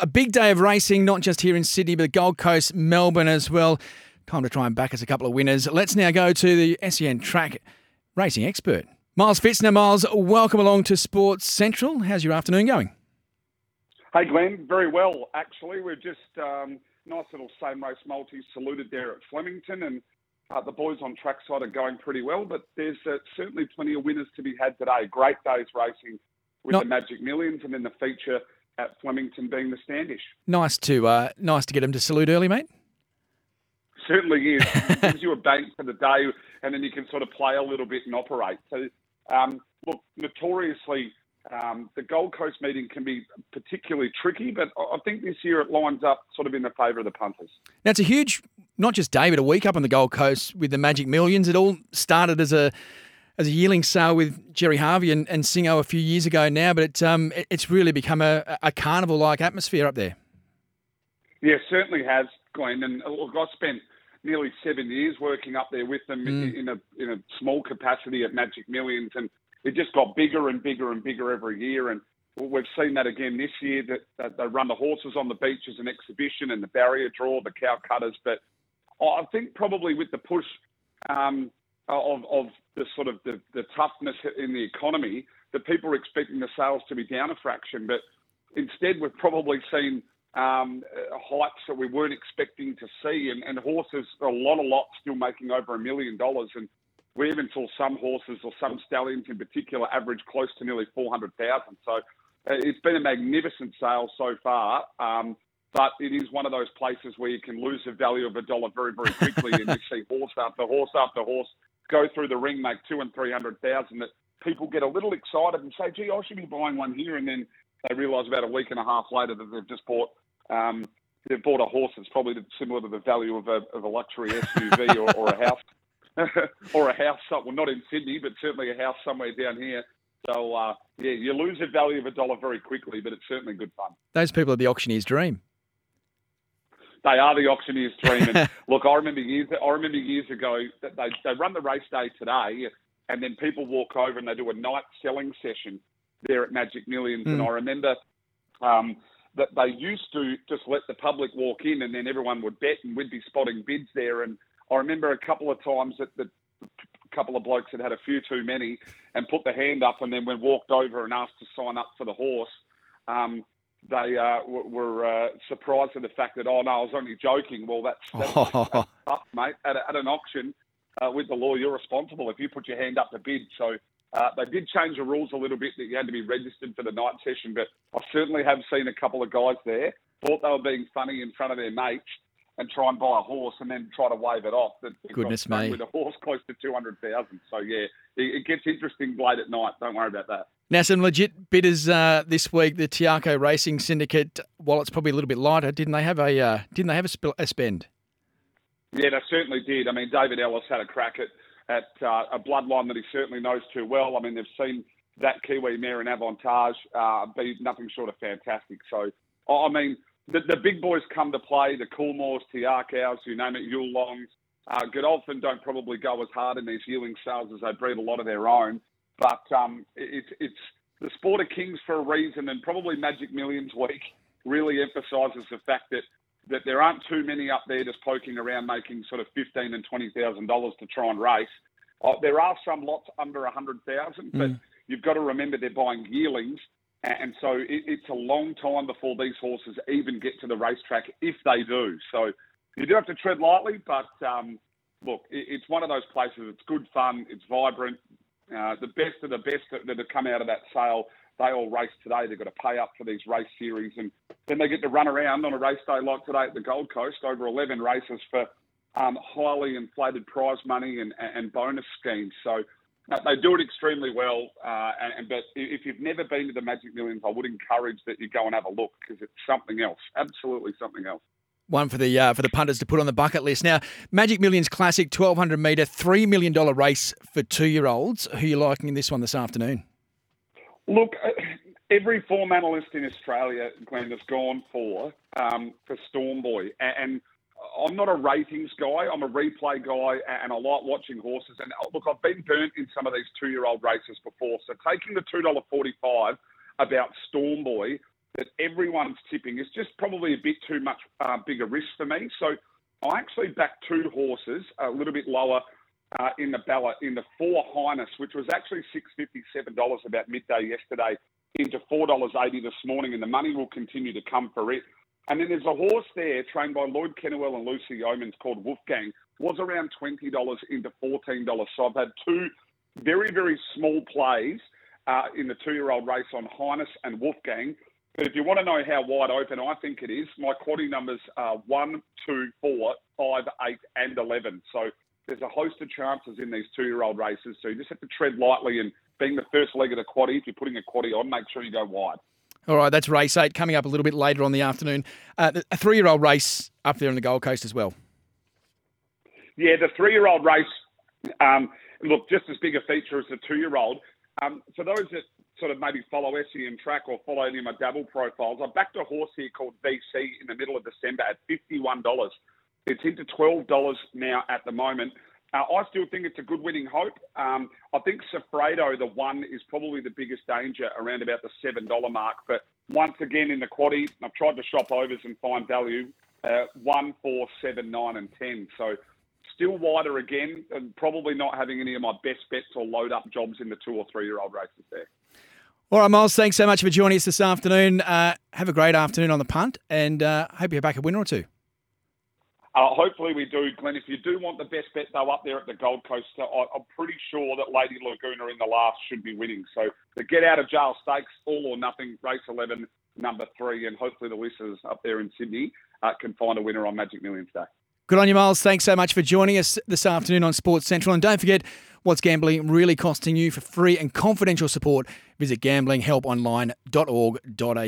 A big day of racing, not just here in Sydney, but the Gold Coast, Melbourne as well. Time to try and back us a couple of winners. Let's now go to the SEN track racing expert, Miles Pfitzner. Miles, welcome along to Sports Central. How's your afternoon going? Hey, Glen. Very well, actually. We're just um, nice little same race multi saluted there at Flemington, and uh, the boys on trackside are going pretty well. But there's uh, certainly plenty of winners to be had today. Great days racing with Not- the Magic Millions, and then the feature at Flemington being the Standish. Nice to uh, nice to get him to salute early, mate. certainly is. It gives you a bank for the day, and then you can sort of play a little bit and operate. So, um, look, notoriously, um, the Gold Coast meeting can be particularly tricky, but I think this year it lines up sort of in the favour of the punters. Now it's a huge, not just day, but a week up on the Gold Coast with the Magic Millions. It all started as a as a yearling sale with Gerry Harvey and, and Singo a few years ago now, but it, um, it- it's really become a, a carnival like atmosphere up there. Yeah, certainly has, Glen. And uh, look, I spent nearly seven years working up there with them in, in a in a small capacity at Magic Millions, and it just got bigger and bigger and bigger every year. And we've seen that again this year. That, that they run the horses on the beach as an exhibition and the barrier draw, the cow cutters. But I think probably with the push um, of, of the sort of the, the toughness in the economy, that people are expecting the sales to be down a fraction. But instead, we've probably seen um, uh, heights that we weren't expecting to see, and, and horses, a lot, a lot, still making over a million dollars. And we even saw some horses or some stallions in particular average close to nearly 400,000. So uh, it's been a magnificent sale so far. Um, but it is one of those places where you can lose the value of a dollar very, very quickly, and you see horse after horse after horse go through the ring, make two and three hundred thousand. That people get a little excited and say, "Gee, I should be buying one here," and then they realise about a week and a half later that they've just bought um, they've bought a horse that's probably similar to the value of a, of a luxury SUV or, or a house or a house. some- Well, not in Sydney, but certainly a house somewhere down here. So uh, yeah, you lose the value of a dollar very quickly, but it's certainly good fun. Those people are the auctioneer's dream. They are the auctioneer's dream. And look, I remember years. I remember years ago that they they run the race day today, and then people walk over and they do a night selling session there at Magic Millions. And I remember um, that they used to just let the public walk in, and then everyone would bet, and we'd be spotting bids there. And I remember a couple of times that the a couple of blokes had had a few too many and put the hand up, and then when walked over and asked to sign up for the horse. Um, they uh, w- were uh, surprised at the fact that oh no, I was only joking. Well, that's, that's, that's up, mate. At, a, at an auction uh, with the law, you're responsible if you put your hand up to bid. So uh, they did change the rules a little bit that you had to be registered for the night session. But I certainly have seen a couple of guys there thought they were being funny in front of their mates and try and buy a horse and then try to wave it off. That Goodness me. With a horse close to two hundred thousand. So yeah, it, it gets interesting late at night. Don't worry about that. Now, some legit bidders uh, this week. The Te Akau Racing Syndicate, while it's probably a little bit lighter, didn't they have a uh, didn't they have a, sp- a spend? Yeah, they certainly did. I mean, David Ellis had a crack at at uh, a bloodline that he certainly knows too well. I mean, they've seen that Kiwi mare in Avantage uh, be nothing short of fantastic. So, I I mean, the, the big boys come to play. The Coolmores, Te Akaus, you name it, Yulongs. Uh, Godolphin don't probably go as hard in these yearling sales as they breed a lot of their own. But um, it- it's it's the sport of kings for a reason, and probably Magic Millions Week really emphasises the fact that that there aren't too many up there just poking around making sort of fifteen and twenty thousand dollars to try and race. Uh, there are some lots under a hundred thousand, but you've got to remember they're buying yearlings, and so it, it's a long time before these horses even get to the racetrack if they do. So you do have to tread lightly, but um, look, it, it's one of those places. It's good fun. It's vibrant. Uh, the best of the best that, that have come out of that sale, they all race today. They've got to pay up for these race series, and then they get to run around on a race day like today at the Gold Coast, over 11 races for um, highly inflated prize money and, and bonus schemes. So uh, they do it extremely well. Uh, and, but if you've never been to the Magic Millions, I would encourage that you go and have a look because it's something else, absolutely something else. One for the uh, for the punters to put on the bucket list. Now, Magic Millions Classic, twelve hundred metre, three million dollar race for two year olds. Who are you liking in this one this afternoon? Look, uh, every form analyst in Australia, Glen, has gone for um, for Stormboy, and I'm not a ratings guy. I'm a replay guy, and I like watching horses. And uh, look, I've been burnt in some of these two-year-old races before. So taking the two dollar forty-five about Stormboy that everyone's tipping is just probably a bit too much uh, bigger risk for me. So I actually backed two horses a little bit lower uh, in the ballot in the Four Highness, which was actually six fifty-seven dollars about midday yesterday, into four dollars eighty this morning, and the money will continue to come for it. And then there's a horse there trained by Lloyd Kennewell and Lucy Yeomans called Wolfgang. Was around twenty dollars into fourteen dollars. So I've had two very very small plays uh, in the two-year-old race on Highness and Wolfgang. But if you want to know how wide open I think it is, my quaddy numbers are one, two, four, five, eight, and eleven. So there's a host of chances in these two-year-old races. So you just have to tread lightly and being the first leg of the quaddy, if you're putting a quaddy on, make sure you go wide. All right, that's race eight coming up a little bit later on the afternoon. Uh, a three year old race up there on the Gold Coast as well. Yeah, the three year old race, um, look, just as big a feature as the two year old. Um, for those that sort of maybe follow SEN track or follow any of my dabble profiles, I backed a horse here called VC in the middle of December at $51. It's into $12 now at the moment. Uh, I still think it's a good winning hope. Um, I think Safredo, the one, is probably the biggest danger around about the $7 mark. But once again, in the quaddy, I've tried to shop overs and find value uh, 1, 4, 7, 9, and 10. So still wider again, and probably not having any of my best bets or load up jobs in the two or three year old races there. All right, Miles, thanks so much for joining us this afternoon. Uh, have a great afternoon on the punt, and uh, hope you're back a winner or two. Uh, hopefully we do, Glen. If you do want the best bet though up there at the Gold Coast, I, am pretty sure that Lady Laguna in the last should be winning. So the get out of jail stakes, all or nothing, race 11, number three, and hopefully the listeners up there in Sydney uh, can find a winner on Magic Millions Day. Good on you, Miles. Thanks so much for joining us this afternoon on Sports Central. And don't forget, what's gambling really costing you for free and confidential support? Visit gamblinghelponline.org.au.